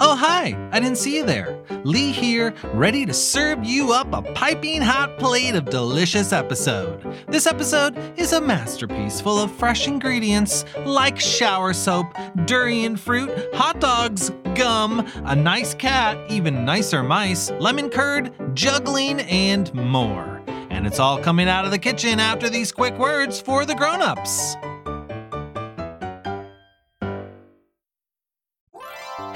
Oh, hi! I didn't see you there. Lee here, ready to serve you up a piping hot plate of delicious episode. This episode is a masterpiece full of fresh ingredients like shower soap, durian fruit, hot dogs, gum, a nice cat, even nicer mice, lemon curd, juggling, and more. And it's all coming out of the kitchen after these quick words for the grown-ups.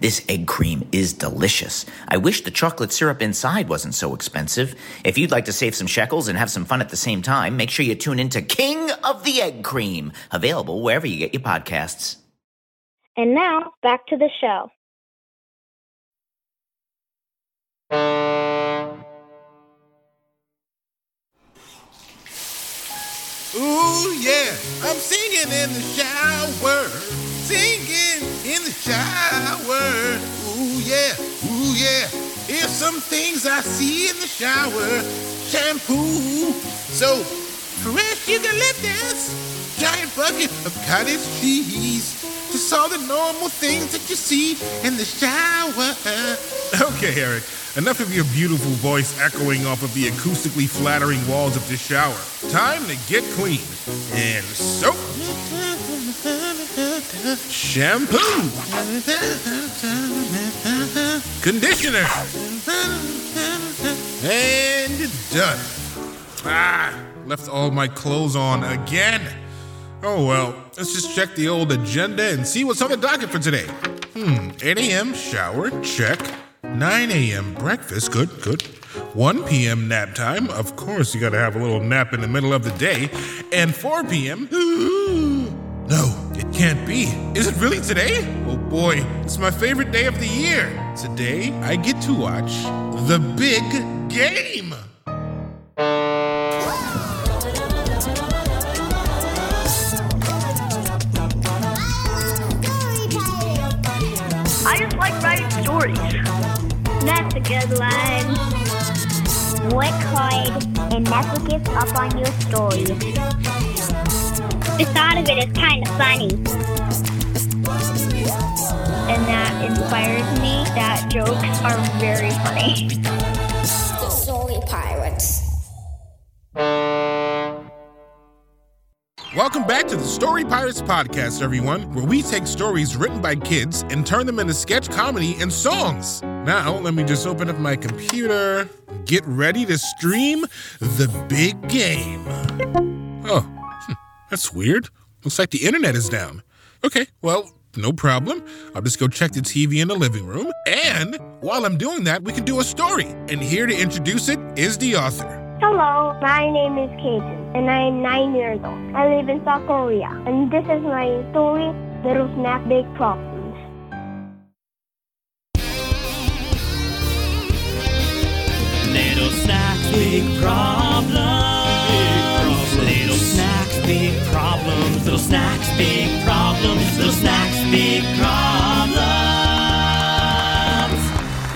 This egg cream is delicious. I wish the chocolate syrup inside wasn't so expensive. If you'd like to save some shekels and have some fun at the same time, make sure you tune into King of the Egg Cream, available wherever you get your podcasts. And now back to the show. Ooh, yeah, I'm singing in the shower, singing in the shower. Ooh, yeah, ooh, yeah. Here's some things I see in the shower shampoo, soap, fresh eucalyptus, giant bucket of cottage cheese. Just all the normal things that you see in the shower. Okay, Eric, enough of your beautiful voice echoing off of the acoustically flattering walls of this shower. Time to get clean. And soap, shampoo, conditioner, and done. Ah, left all my clothes on again. Oh well, let's just check the old agenda and see what's on the docket for today. Hmm, 8 a.m. shower, check. 9 a.m. breakfast, good, good. 1 p.m. nap time, of course, you gotta have a little nap in the middle of the day. And 4 p.m. No, it can't be. Is it really today? Oh boy, it's my favorite day of the year. Today, I get to watch the big game. That's a good one. What could and never give up on your story? The thought of it is kind of funny. And that inspires me that jokes are very funny. The Story Pirates. Welcome back to the Story Pirates Podcast, everyone, where we take stories written by kids and turn them into sketch comedy and songs. Now, let me just open up my computer, get ready to stream the big game. Oh, hmm, that's weird. Looks like the internet is down. Okay, well, no problem. I'll just go check the TV in the living room. And while I'm doing that, we can do a story. And here to introduce it is the author. Hello, my name is Kaden, and I am nine years old. I live in South Korea, and this is my story, Little Snack Big Problems. Little snacks, big problems. Little snacks, big problems. Little snacks, big problems. Little snacks, big problems.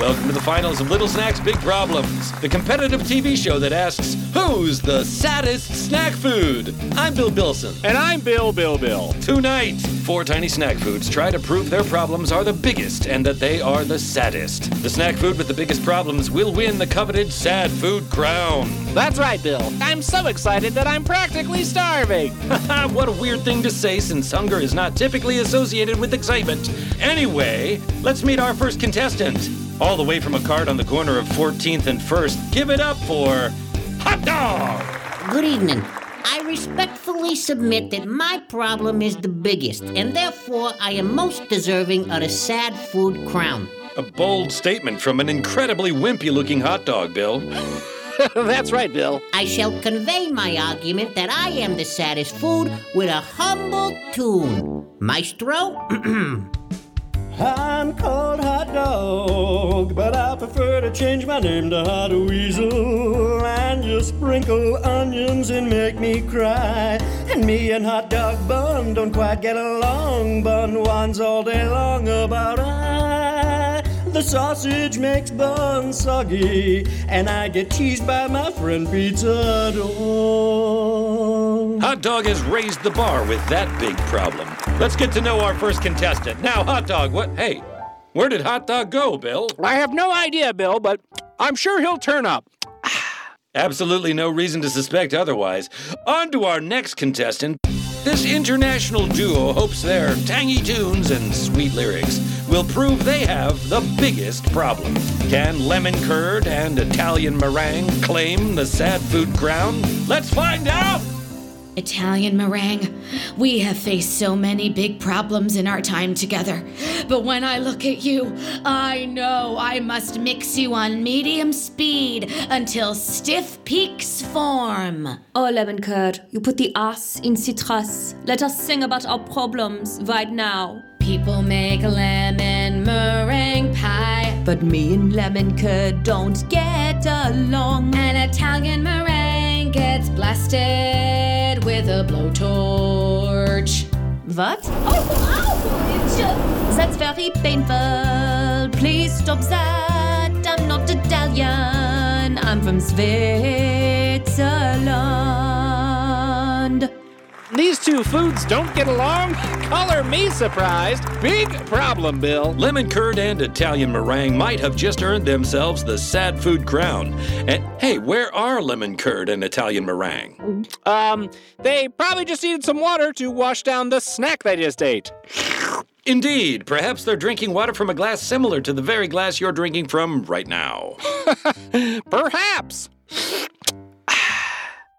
Welcome to the finals of Little Snacks Big Problems, the competitive TV show that asks, Who's the saddest snack food? I'm Bill Bilson. And I'm Bill Bill Bill. Tonight, four tiny snack foods try to prove their problems are the biggest and that they are the saddest. The snack food with the biggest problems will win the coveted Sad Food Crown. That's right, Bill. I'm so excited that I'm practically starving. what a weird thing to say since hunger is not typically associated with excitement. Anyway, let's meet our first contestant. All the way from a cart on the corner of 14th and 1st, give it up for Hot Dog! Good evening. I respectfully submit that my problem is the biggest, and therefore I am most deserving of the sad food crown. A bold statement from an incredibly wimpy looking hot dog, Bill. That's right, Bill. I shall convey my argument that I am the saddest food with a humble tune. Maestro? I'm called Hot Dog, but I prefer to change my name to Hot Weasel. And you sprinkle onions and make me cry. And me and Hot Dog Bun don't quite get along. Bun whines all day long about I. The sausage makes Bun soggy, and I get teased by my friend Pizza Dog. Hot Dog has raised the bar with that big problem. Let's get to know our first contestant. Now, Hot Dog, what? Hey, where did Hot Dog go, Bill? I have no idea, Bill, but I'm sure he'll turn up. Absolutely no reason to suspect otherwise. On to our next contestant. This international duo hopes their tangy tunes and sweet lyrics will prove they have the biggest problem. Can lemon curd and Italian meringue claim the sad food crown? Let's find out! Italian meringue. We have faced so many big problems in our time together. But when I look at you, I know I must mix you on medium speed until stiff peaks form. Oh, lemon curd, you put the ass in citrus. Let us sing about our problems right now. People make lemon meringue pie. But me and lemon curd don't get along. An Italian meringue gets blasted with a blowtorch. What? Oh, ouch! That's very painful. Please stop that. I'm not Italian. I'm from Switzerland. These two foods don't get along? Color me surprised. Big problem, Bill. Lemon curd and Italian meringue might have just earned themselves the sad food crown. And hey, where are lemon curd and Italian meringue? Um, they probably just needed some water to wash down the snack they just ate. Indeed, perhaps they're drinking water from a glass similar to the very glass you're drinking from right now. perhaps.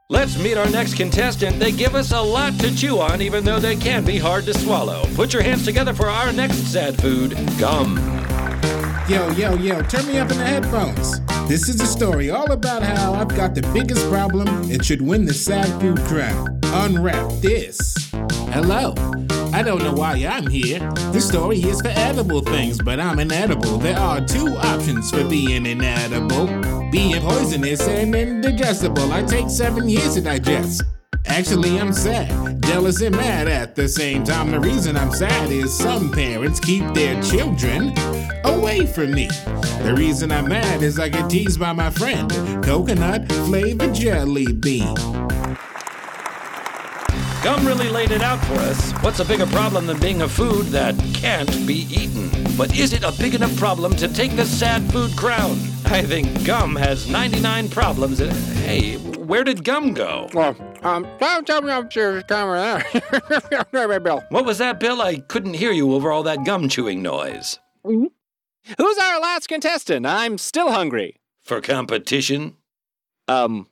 Let's meet our next contestant. They give us a lot to chew on, even though they can be hard to swallow. Put your hands together for our next sad food gum. Yo, yo, yo, turn me up in the headphones. This is a story all about how I've got the biggest problem and should win the sad food crown. Unwrap this. Hello. I don't know why I'm here. This story is for edible things, but I'm inedible. There are two options for being inedible being poisonous and indigestible. I take seven years to digest. Actually, I'm sad, jealous, and mad at the same time. The reason I'm sad is some parents keep their children away from me. The reason I'm mad is I get teased by my friend, coconut flavored jelly bean. Gum really laid it out for us. What's a bigger problem than being a food that can't be eaten? But is it a big enough problem to take the sad food crown? I think gum has 99 problems. Hey, where did gum go? Well, um, tell me I'm serious camera there. Bill. What was that, Bill? I couldn't hear you over all that gum chewing noise. Mm-hmm. Who's our last contestant? I'm still hungry. For competition? Um,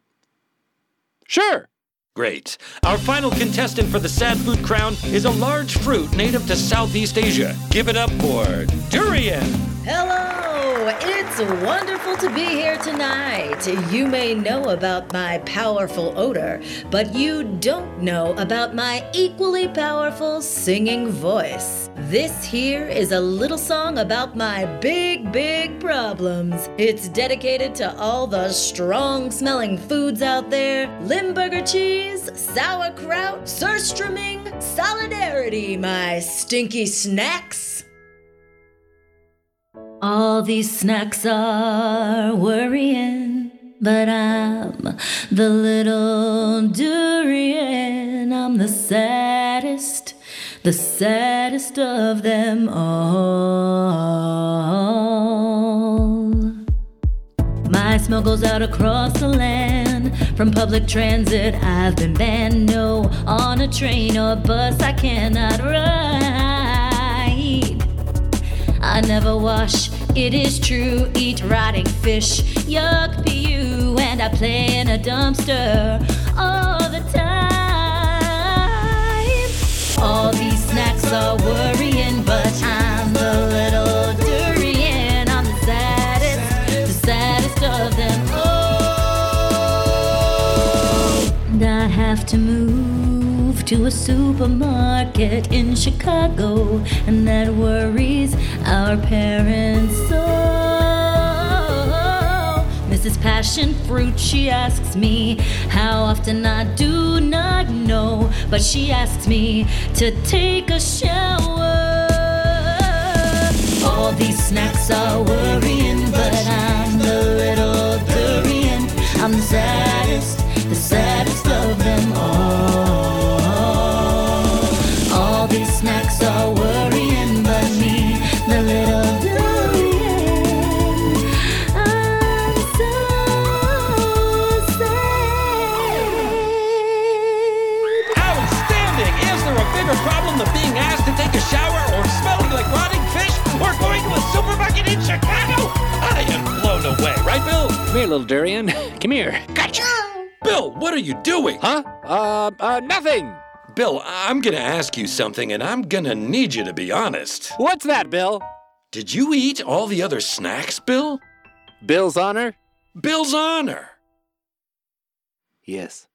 sure. Great. Our final contestant for the Sad Food Crown is a large fruit native to Southeast Asia. Give it up for durian. Hello! It's wonderful to be here tonight. You may know about my powerful odor, but you don't know about my equally powerful singing voice. This here is a little song about my big, big problems. It's dedicated to all the strong smelling foods out there Limburger cheese, sauerkraut, surströmming, solidarity, my stinky snacks. All these snacks are worrying, but I'm the little durian. I'm the saddest, the saddest of them all. My smell goes out across the land. From public transit, I've been banned. No, on a train or bus, I cannot ride. I never wash, it is true. Eat rotting fish, yuck, pu, and I play in a dumpster all the time. All these snacks are worrying, but I'm the little durian. I'm the saddest, the saddest of them all. And I have to move to a supermarket in Chicago, and that worries our parents Passion Fruit, she asks me how often I do not know, but she asks me to take a shower. All these snacks are worrying, but I'm the little durian. I'm the saddest, the saddest of them all. All these snacks are worrying, in Chicago? I am blown away, right, Bill? Come here, little durian. Come here. Gotcha! Bill, what are you doing? Huh? Uh, uh, nothing. Bill, I'm gonna ask you something and I'm gonna need you to be honest. What's that, Bill? Did you eat all the other snacks, Bill? Bill's honor? Bill's honor. Yes.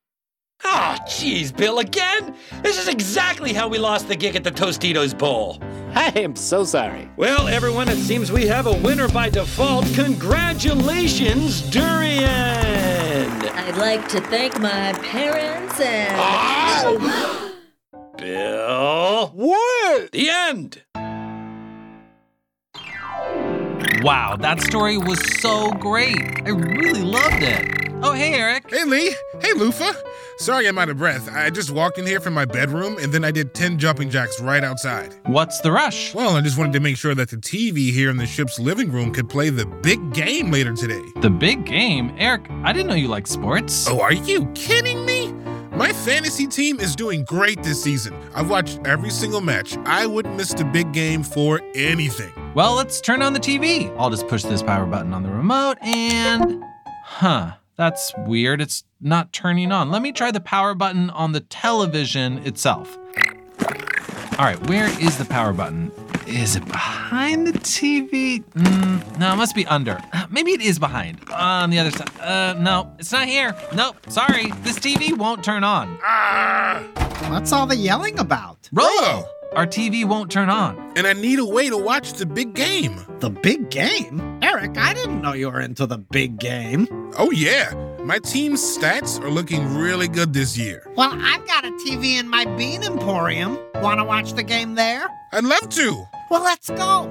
Ah, jeez, Bill, again? This is exactly how we lost the gig at the Tostitos Bowl. I am so sorry. Well, everyone, it seems we have a winner by default. Congratulations, Durian! I'd like to thank my parents and. Ah! Oh. Bill. What? The end. Wow, that story was so great. I really loved it. Oh, hey, Eric. Hey, Lee. Hey, Lufa. Sorry I'm out of breath. I just walked in here from my bedroom and then I did 10 jumping jacks right outside. What's the rush? Well, I just wanted to make sure that the TV here in the ship's living room could play the big game later today. The big game? Eric, I didn't know you liked sports. Oh, are you kidding me? My fantasy team is doing great this season. I've watched every single match. I wouldn't miss the big game for anything. Well, let's turn on the TV. I'll just push this power button on the remote and. Huh, that's weird. It's not turning on. Let me try the power button on the television itself. All right, where is the power button? Is it behind the TV? Mm, no, it must be under. Maybe it is behind. On the other side. Uh, no, it's not here. Nope, sorry. This TV won't turn on. What's all the yelling about? Rolo! Our TV won't turn on. And I need a way to watch the big game. The big game? Eric, I didn't know you were into the big game. Oh, yeah. My team's stats are looking really good this year. Well, I've got a TV in my bean emporium. Want to watch the game there? I'd love to. Well, let's go.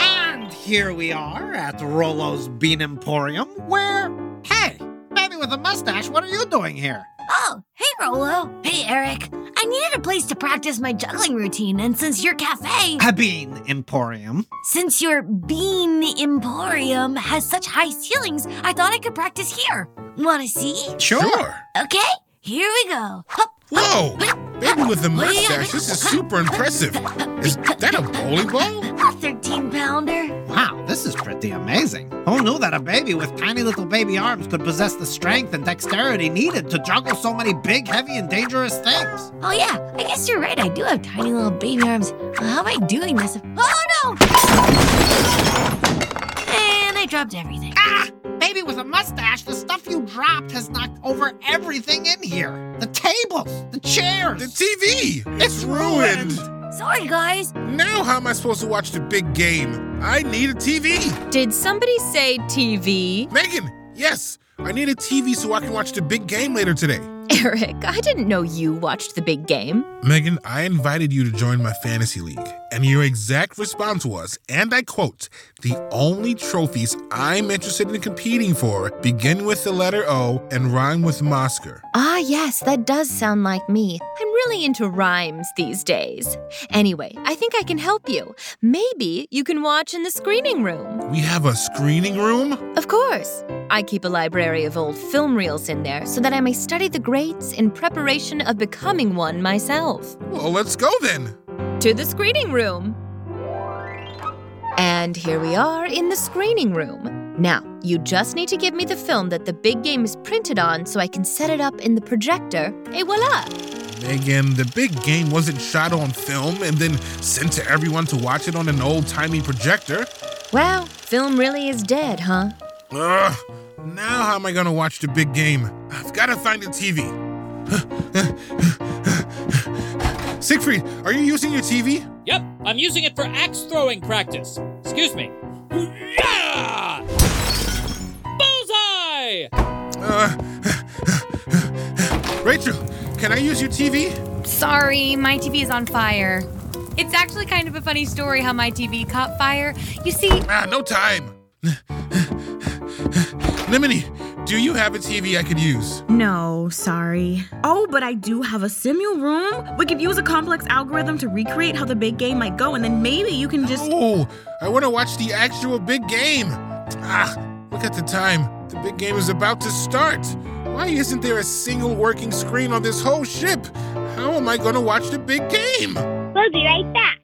And here we are at Rolo's Bean Emporium, where, hey, baby with a mustache, what are you doing here? Oh, hey Rolo. Hey Eric. I needed a place to practice my juggling routine, and since your cafe, A Bean Emporium. since your bean emporium has such high ceilings, I thought I could practice here. Wanna see? Sure. Okay, here we go. Hup, Whoa! Baby with the mustache, this is super impressive. Is that a bowling ball? A 13 pounder. Wow, this is pretty amazing. Who knew that a baby with tiny little baby arms could possess the strength and dexterity needed to juggle so many big, heavy, and dangerous things? Oh yeah, I guess you're right. I do have tiny little baby arms. How am I doing this? Oh no! And I dropped everything. Ah! Baby with a mustache, the stuff you dropped has knocked over everything in here. The tables, the chairs. The TV! It's ruined! Sorry, guys. Now how am I supposed to watch the big game? I need a TV! Did somebody say TV? Megan, yes! I need a TV so I can watch the big game later today. Eric, I didn't know you watched the big game. Megan, I invited you to join my fantasy league, and your exact response was, and I quote, the only trophies I'm interested in competing for begin with the letter O and rhyme with Mosker. Ah, yes, that does sound like me. I'm really into rhymes these days. Anyway, I think I can help you. Maybe you can watch in the screening room. We have a screening room? Of course. I keep a library of old film reels in there so that I may study the greats in preparation of becoming one myself. Well, let's go then. To the screening room. And here we are in the screening room. Now, you just need to give me the film that the big game is printed on so I can set it up in the projector. Et voila! Megan, the big game wasn't shot on film and then sent to everyone to watch it on an old timey projector. Well, film really is dead, huh? Ugh, now how am I gonna watch the big game? I've gotta find a TV. Siegfried, are you using your TV? Yep, I'm using it for axe throwing practice. Excuse me. Yeah! Bullseye! Uh, Rachel, can I use your TV? Sorry, my TV is on fire. It's actually kind of a funny story how my TV caught fire. You see, Ah, no time. Lemony, do you have a TV I could use? No, sorry. Oh, but I do have a simu room. We could use a complex algorithm to recreate how the big game might go, and then maybe you can just. Oh, I want to watch the actual big game. Ah, look at the time. The big game is about to start. Why isn't there a single working screen on this whole ship? How am I going to watch the big game? We'll be right back.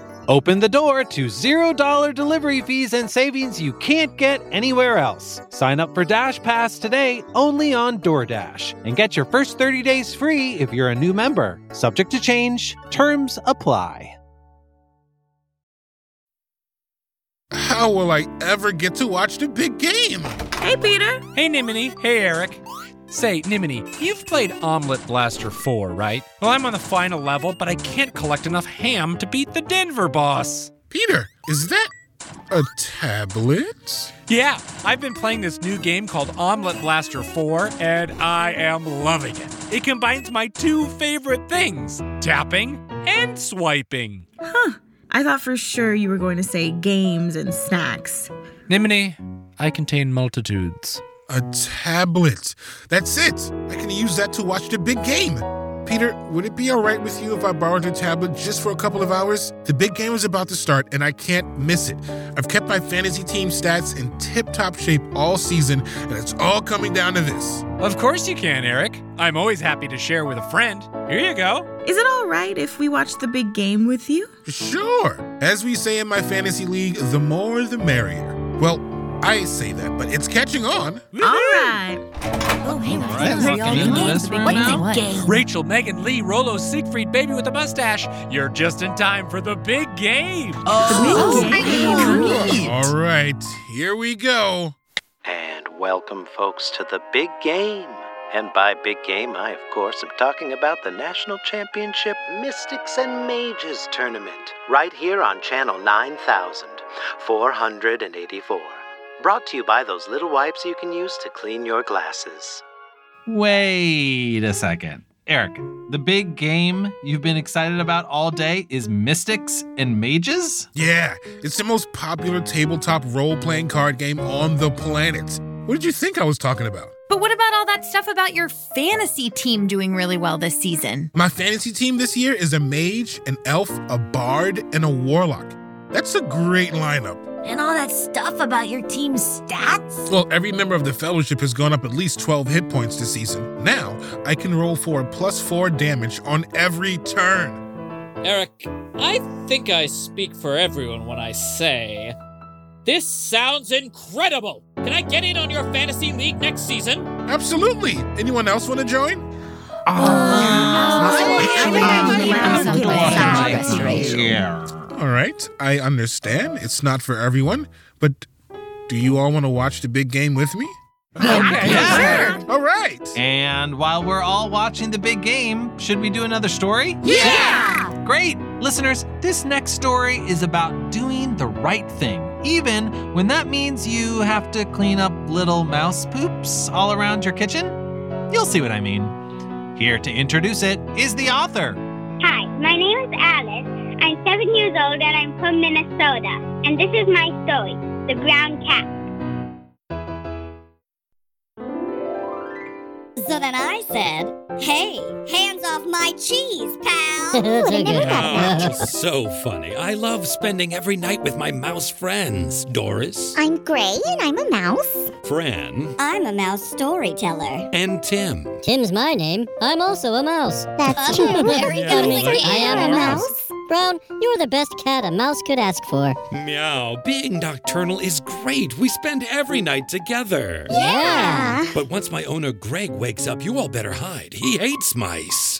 Open the door to $0 delivery fees and savings you can't get anywhere else. Sign up for Dash Pass today only on DoorDash and get your first 30 days free if you're a new member. Subject to change, terms apply. How will I ever get to watch the big game? Hey, Peter. Hey, Nimini. Hey, Eric. Say, Nimini, you've played Omelet Blaster 4, right? Well, I'm on the final level, but I can't collect enough ham to beat the Denver boss. Peter, is that a tablet? Yeah, I've been playing this new game called Omelet Blaster 4, and I am loving it. It combines my two favorite things tapping and swiping. Huh. I thought for sure you were going to say games and snacks. Nimini, I contain multitudes. A tablet. That's it. I can use that to watch the big game. Peter, would it be all right with you if I borrowed your tablet just for a couple of hours? The big game is about to start and I can't miss it. I've kept my fantasy team stats in tip top shape all season, and it's all coming down to this. Of course you can, Eric. I'm always happy to share with a friend. Here you go. Is it all right if we watch the big game with you? Sure. As we say in my fantasy league, the more the merrier. Well, I say that, but it's catching on. All right. Oh, hey, All right, looking into this right now. Rachel, Megan, Lee, Rolo, Siegfried, baby with a mustache. You're just in time for the big game. All right, here we go. And welcome, folks, to the big game. And by big game, I, of course, am talking about the National Championship Mystics and Mages Tournament, right here on Channel 9484. Brought to you by those little wipes you can use to clean your glasses. Wait a second. Eric, the big game you've been excited about all day is Mystics and Mages? Yeah, it's the most popular tabletop role playing card game on the planet. What did you think I was talking about? But what about all that stuff about your fantasy team doing really well this season? My fantasy team this year is a mage, an elf, a bard, and a warlock. That's a great lineup. And all that stuff about your team's stats? Well, every member of the fellowship has gone up at least 12 hit points this season. Now, I can roll for a plus 4 damage on every turn. Eric, I think I speak for everyone when I say this sounds incredible. Can I get in on your fantasy league next season? Absolutely. Anyone else want to join? All right, I understand. It's not for everyone, but do you all want to watch the big game with me? Okay, All right. And while we're all watching the big game, should we do another story? Yeah! Great! Listeners, this next story is about doing the right thing, even when that means you have to clean up little mouse poops all around your kitchen. You'll see what I mean. Here to introduce it is the author. Hi, my name is Alice. I'm seven years old and I'm from Minnesota. And this is my story The Brown Cat. So then I said, hey, hands off my cheese, pal. That's a good so funny. I love spending every night with my mouse friends. Doris, I'm Gray and I'm a mouse. Fran, I'm a mouse storyteller. and Tim. Tim's my name. I'm also a mouse. That's true. Very good. mean, I am a mouse. Brown, you're the best cat a mouse could ask for. Meow, being nocturnal is great. We spend every night together. Yeah. But once my owner Greg wakes up, you all better hide. He hates mice.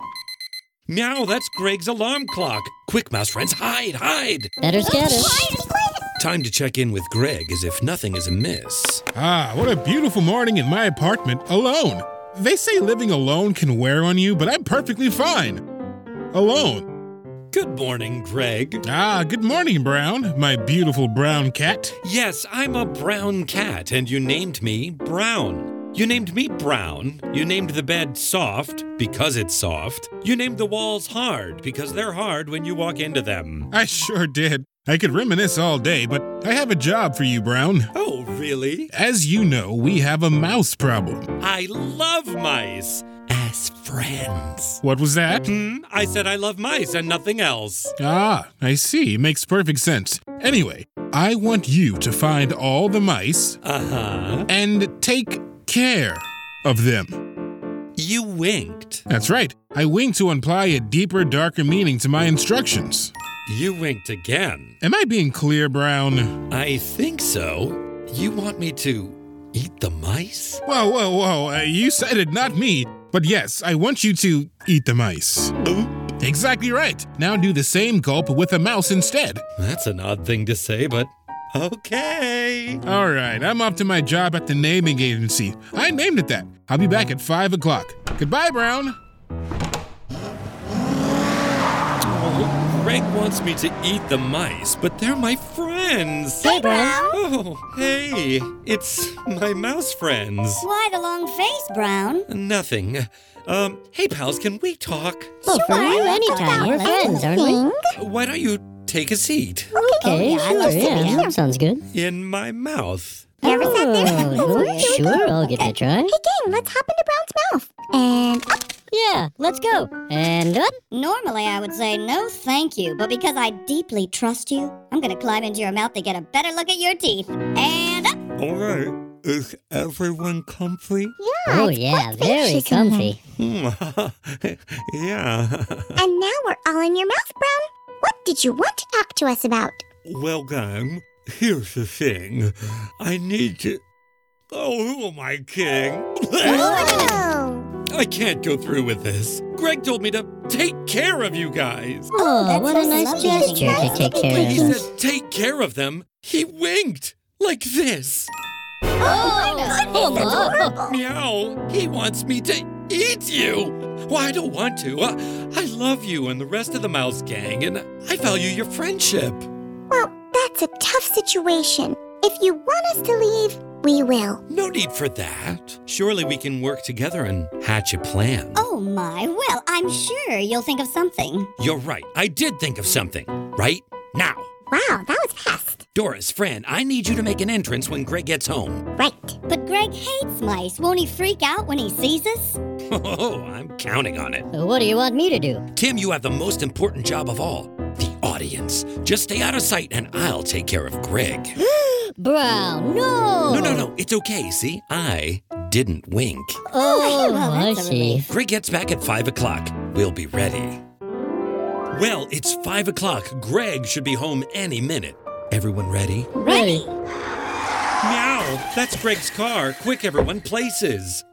Meow, that's Greg's alarm clock. Quick, mouse friends, hide, hide. Better scatter. Time to check in with Greg as if nothing is amiss. Ah, what a beautiful morning in my apartment alone. They say living alone can wear on you, but I'm perfectly fine. Alone. Good morning, Greg. Ah, good morning, Brown, my beautiful brown cat. Yes, I'm a brown cat, and you named me Brown. You named me Brown. You named the bed soft because it's soft. You named the walls hard because they're hard when you walk into them. I sure did. I could reminisce all day, but I have a job for you, Brown. Oh, really? As you know, we have a mouse problem. I love mice as friends. What was that? Hmm? I said I love mice and nothing else. Ah, I see. Makes perfect sense. Anyway, I want you to find all the mice Uh huh. and take care of them. You winked. That's right. I winked to imply a deeper, darker meaning to my instructions. You winked again. Am I being clear, Brown? I think so. You want me to eat the mice? Whoa, whoa, whoa. Uh, you said it, not me. But yes, I want you to eat the mice. Exactly right. Now do the same gulp with a mouse instead. That's an odd thing to say, but okay. All right, I'm off to my job at the naming agency. I named it that. I'll be back at 5 o'clock. Goodbye, Brown. Oh, Greg wants me to eat the mice, but they're my friends. Hey, Brown. Oh, hey, it's my mouse friends. Why the long face, Brown? Nothing. Um, hey, pals, can we talk? Well, for Sure. you, anytime. We're friends, aren't we? Why don't you take a seat? Okay, sure, yeah, that sounds good. In my mouth. You ever sat there? Oh, sure, I'll give it a try. Hey, gang, let's hop into Brown's mouth. And up. Yeah, let's go. And up. Normally, I would say no thank you, but because I deeply trust you, I'm gonna climb into your mouth to get a better look at your teeth. And up. All right. Is everyone comfy? Yeah. Oh, yeah, very comfy. yeah. And now we're all in your mouth, Brown. What did you want to talk to us about? Well, gang, here's the thing. I need to. Oh, who am I king? Oh. I can't go through with this. Greg told me to take care of you guys. Oh, what a nice gesture to take care When he said take care of them, he winked like this. Oh, Meow. He wants me to eat you. Well, I don't want to. Uh, I love you and the rest of the mouse gang, and I value your friendship. Well, that's a tough situation. If you want us to leave, we will. No need for that. Surely we can work together and hatch a plan. Oh my, well, I'm sure you'll think of something. You're right. I did think of something. Right now. Wow, that was fast. Doris, friend, I need you to make an entrance when Greg gets home. Right. But Greg hates mice. Won't he freak out when he sees us? Oh, I'm counting on it. What do you want me to do? Tim, you have the most important job of all the audience. Just stay out of sight and I'll take care of Greg. Brown, no! No, no, no. It's okay. See, I didn't wink. Oh, oh well, I see. Greg gets back at 5 o'clock. We'll be ready. Well, it's 5 o'clock. Greg should be home any minute. Everyone ready? Ready. Meow! That's Greg's car. Quick, everyone, places.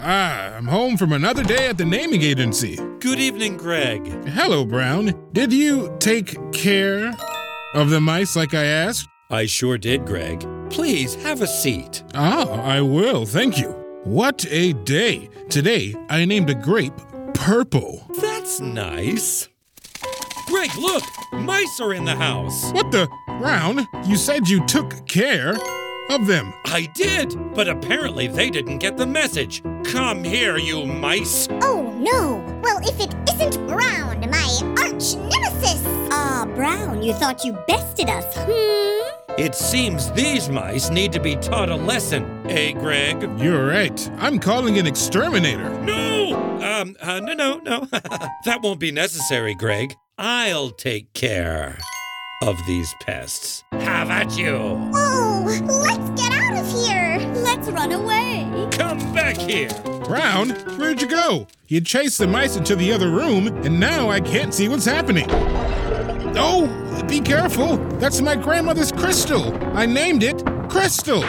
Ah, I'm home from another day at the naming agency. Good evening, Greg. Hello, Brown. Did you take care of the mice like I asked? I sure did, Greg. Please have a seat. Ah, I will, thank you. What a day. Today, I named a grape purple. That's nice. Greg, look! Mice are in the house. What the? Brown, you said you took care of them. I did, but apparently they didn't get the message. Come here, you mice. Oh no! Well, if it isn't Brown, my arch nemesis! Ah, Brown, you thought you bested us, hmm? It seems these mice need to be taught a lesson, eh, Greg? You're right. I'm calling an exterminator. No! Um, uh, no, no, no. that won't be necessary, Greg. I'll take care of these pests. Have at you! Oh, let's get out of here! Let's run away. Come back here! Brown, where'd you go? You chased the mice into the other room, and now I can't see what's happening. Oh, be careful. That's my grandmother's crystal. I named it Crystal.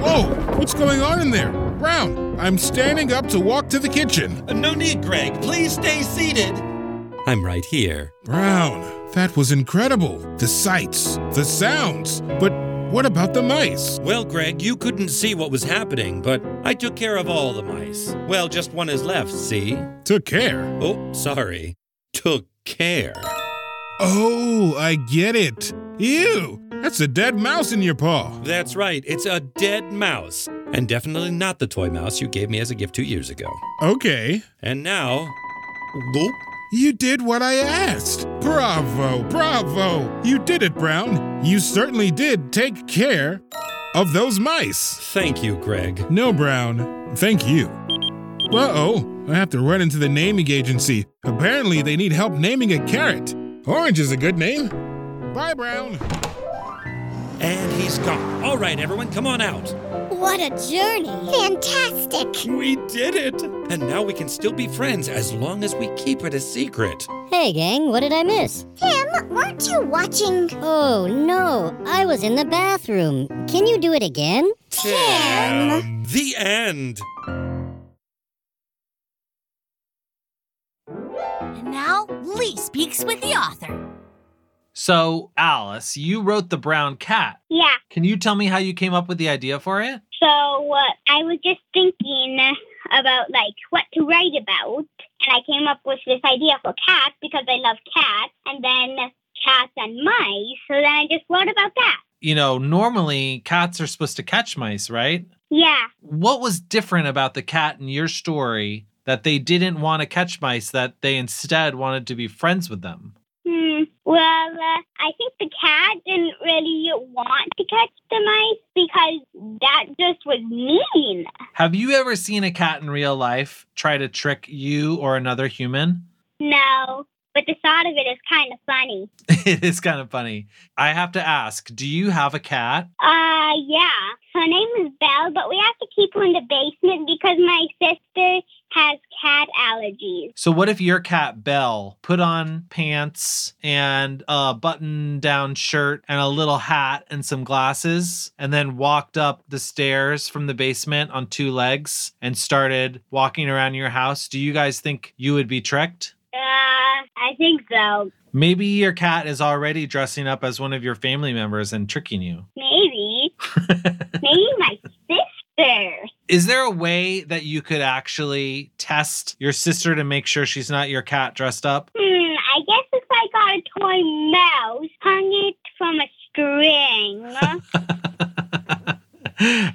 Whoa, what's going on in there? Brown, I'm standing up to walk to the kitchen. Uh, no need, Greg. Please stay seated. I'm right here. Brown, that was incredible. The sights, the sounds. But what about the mice? Well, Greg, you couldn't see what was happening, but I took care of all the mice. Well, just one is left, see? Took care. Oh, sorry. Took care. Oh, I get it. Ew, that's a dead mouse in your paw. That's right. It's a dead mouse. And definitely not the toy mouse you gave me as a gift two years ago. Okay. And now. Boop. You did what I asked. Bravo, bravo. You did it, Brown. You certainly did take care of those mice. Thank you, Greg. No, Brown. Thank you. Uh oh, I have to run into the naming agency. Apparently, they need help naming a carrot. Orange is a good name. Bye, Brown. And he's gone. All right, everyone, come on out. What a journey! Fantastic! We did it! And now we can still be friends as long as we keep it a secret. Hey, gang, what did I miss? Tim, weren't you watching? Oh, no, I was in the bathroom. Can you do it again? Tim! The end. And now, Lee speaks with the author. So, Alice, you wrote The Brown Cat. Yeah. Can you tell me how you came up with the idea for it? So uh, I was just thinking about like what to write about, and I came up with this idea for cats because I love cats, and then cats and mice. So then I just wrote about that. You know, normally cats are supposed to catch mice, right? Yeah. What was different about the cat in your story that they didn't want to catch mice, that they instead wanted to be friends with them? Hmm. Well, uh, I think the cat didn't really want to catch the mice because that just was mean. Have you ever seen a cat in real life try to trick you or another human? No, but the thought of it is kind of funny. it is kind of funny. I have to ask, do you have a cat? Uh, yeah. Her name is Belle, but we have to keep her in the basement because my sister has cat allergies. So, what if your cat Belle put on pants and a button down shirt and a little hat and some glasses and then walked up the stairs from the basement on two legs and started walking around your house? Do you guys think you would be tricked? Uh, I think so. Maybe your cat is already dressing up as one of your family members and tricking you. Maybe. Maybe my sister. Is there a way that you could actually test your sister to make sure she's not your cat dressed up? Hmm, I guess if I got a toy mouse, hung it from a string.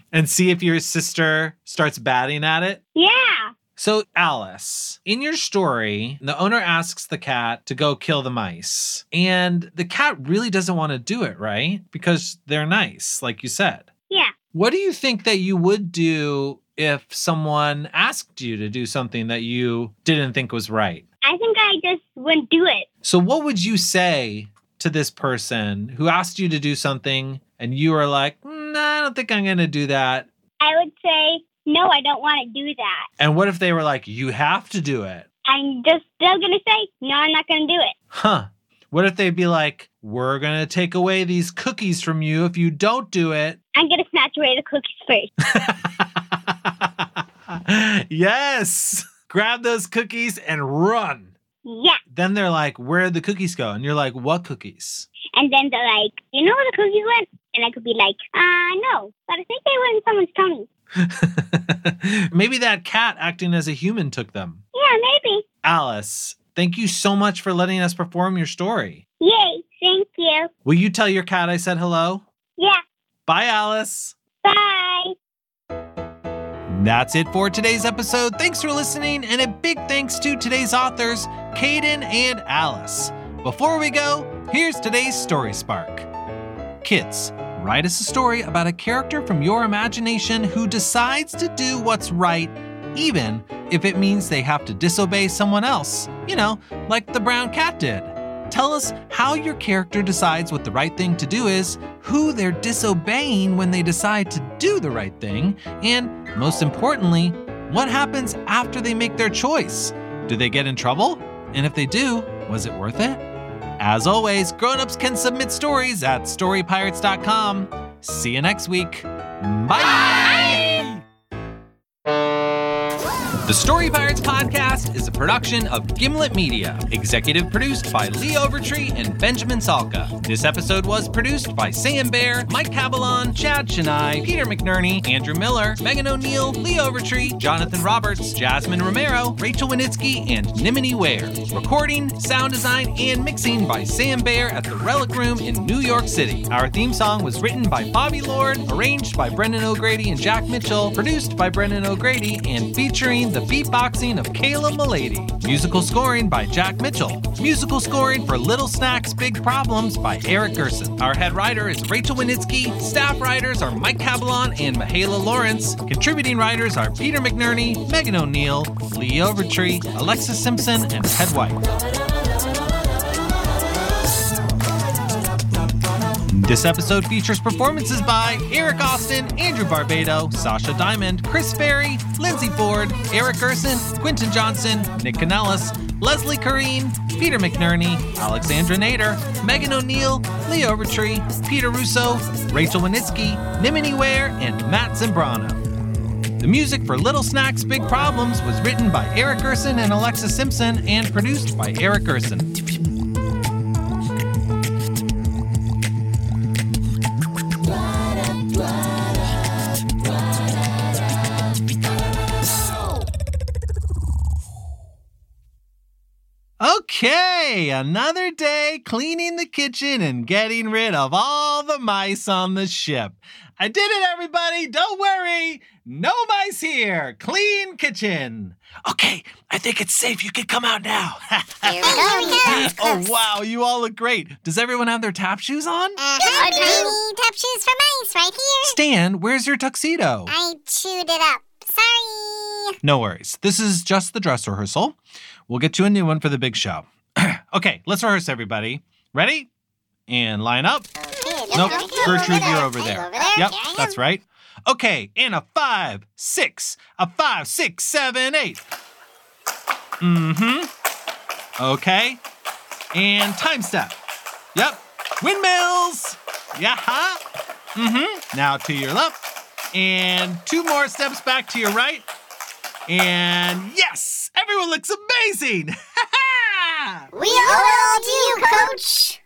and see if your sister starts batting at it? yeah. So, Alice, in your story, the owner asks the cat to go kill the mice. And the cat really doesn't want to do it, right? Because they're nice, like you said. Yeah. What do you think that you would do if someone asked you to do something that you didn't think was right? I think I just wouldn't do it. So, what would you say to this person who asked you to do something and you were like, "Mm, I don't think I'm going to do that? I would say, no, I don't want to do that. And what if they were like, you have to do it? I'm just still going to say, no, I'm not going to do it. Huh. What if they'd be like, we're going to take away these cookies from you if you don't do it? I'm going to snatch away the cookies first. yes. Grab those cookies and run. yeah. Then they're like, where'd the cookies go? And you're like, what cookies? And then they're like, you know where the cookies went? And I could be like, uh, no, but I think they went in someone's tummy. Maybe that cat acting as a human took them. Yeah, maybe. Alice, thank you so much for letting us perform your story. Yay, thank you. Will you tell your cat I said hello? Yeah, Bye, Alice. bye. That's it for today's episode. Thanks for listening, and a big thanks to today's authors, Caden and Alice. Before we go, here's today's Story Spark. Kids, write us a story about a character from your imagination who decides to do what's right, even if it means they have to disobey someone else. You know, like the brown cat did. Tell us how your character decides what the right thing to do is, who they're disobeying when they decide to do the right thing, and most importantly, what happens after they make their choice. Do they get in trouble? And if they do, was it worth it? As always, grown-ups can submit stories at storypirates.com. See you next week. Bye. The Story Pirates podcast is a production of Gimlet Media, executive produced by Lee Overtree and Benjamin Salka. This episode was produced by Sam Bear, Mike Cabalon, Chad Chennai, Peter McNerney, Andrew Miller, Megan O'Neill, Lee Overtree, Jonathan Roberts, Jasmine Romero, Rachel Wenitsky, and Nimini Ware. Recording, sound design, and mixing by Sam Bear at the Relic Room in New York City. Our theme song was written by Bobby Lord, arranged by Brendan O'Grady and Jack Mitchell, produced by Brendan O'Grady, and featuring the beatboxing of Kayla Milady. Musical scoring by Jack Mitchell. Musical scoring for Little Snacks Big Problems by Eric Gerson. Our head writer is Rachel Wenitsky. Staff writers are Mike Cabalon and Michaela Lawrence. Contributing writers are Peter McNerney, Megan O'Neill, Lee Overtree, Alexis Simpson, and Ted White. This episode features performances by Eric Austin, Andrew Barbado, Sasha Diamond, Chris Ferry, Lindsay Ford, Eric Gerson, Quinton Johnson, Nick Canellis, Leslie Kareen, Peter McNerney, Alexandra Nader, Megan O'Neill, Lee Overtree, Peter Russo, Rachel Wenitsky, Nimini Ware, and Matt Zambrano. The music for Little Snacks Big Problems was written by Eric Gerson and Alexa Simpson and produced by Eric Gerson. Okay, another day cleaning the kitchen and getting rid of all the mice on the ship. I did it, everybody. Don't worry. No mice here. Clean kitchen. Okay, I think it's safe. You can come out now. Here we go. oh, wow. You all look great. Does everyone have their tap shoes on? Uh-huh. Tiny tap shoes for mice right here. Stan, where's your tuxedo? I chewed it up. Sorry. No worries. This is just the dress rehearsal. We'll get you a new one for the big show. okay, let's rehearse, everybody. Ready? And line up. Nope, Gertrude, you're over there. Yep, that's right. Okay, and a five, six, a five, six, seven, eight. Mm-hmm. Okay. And time step. Yep. Windmills. Yeah. Mm-hmm. Now to your left. And two more steps back to your right. And yes, everyone looks amazing. We owe it all to you, Coach.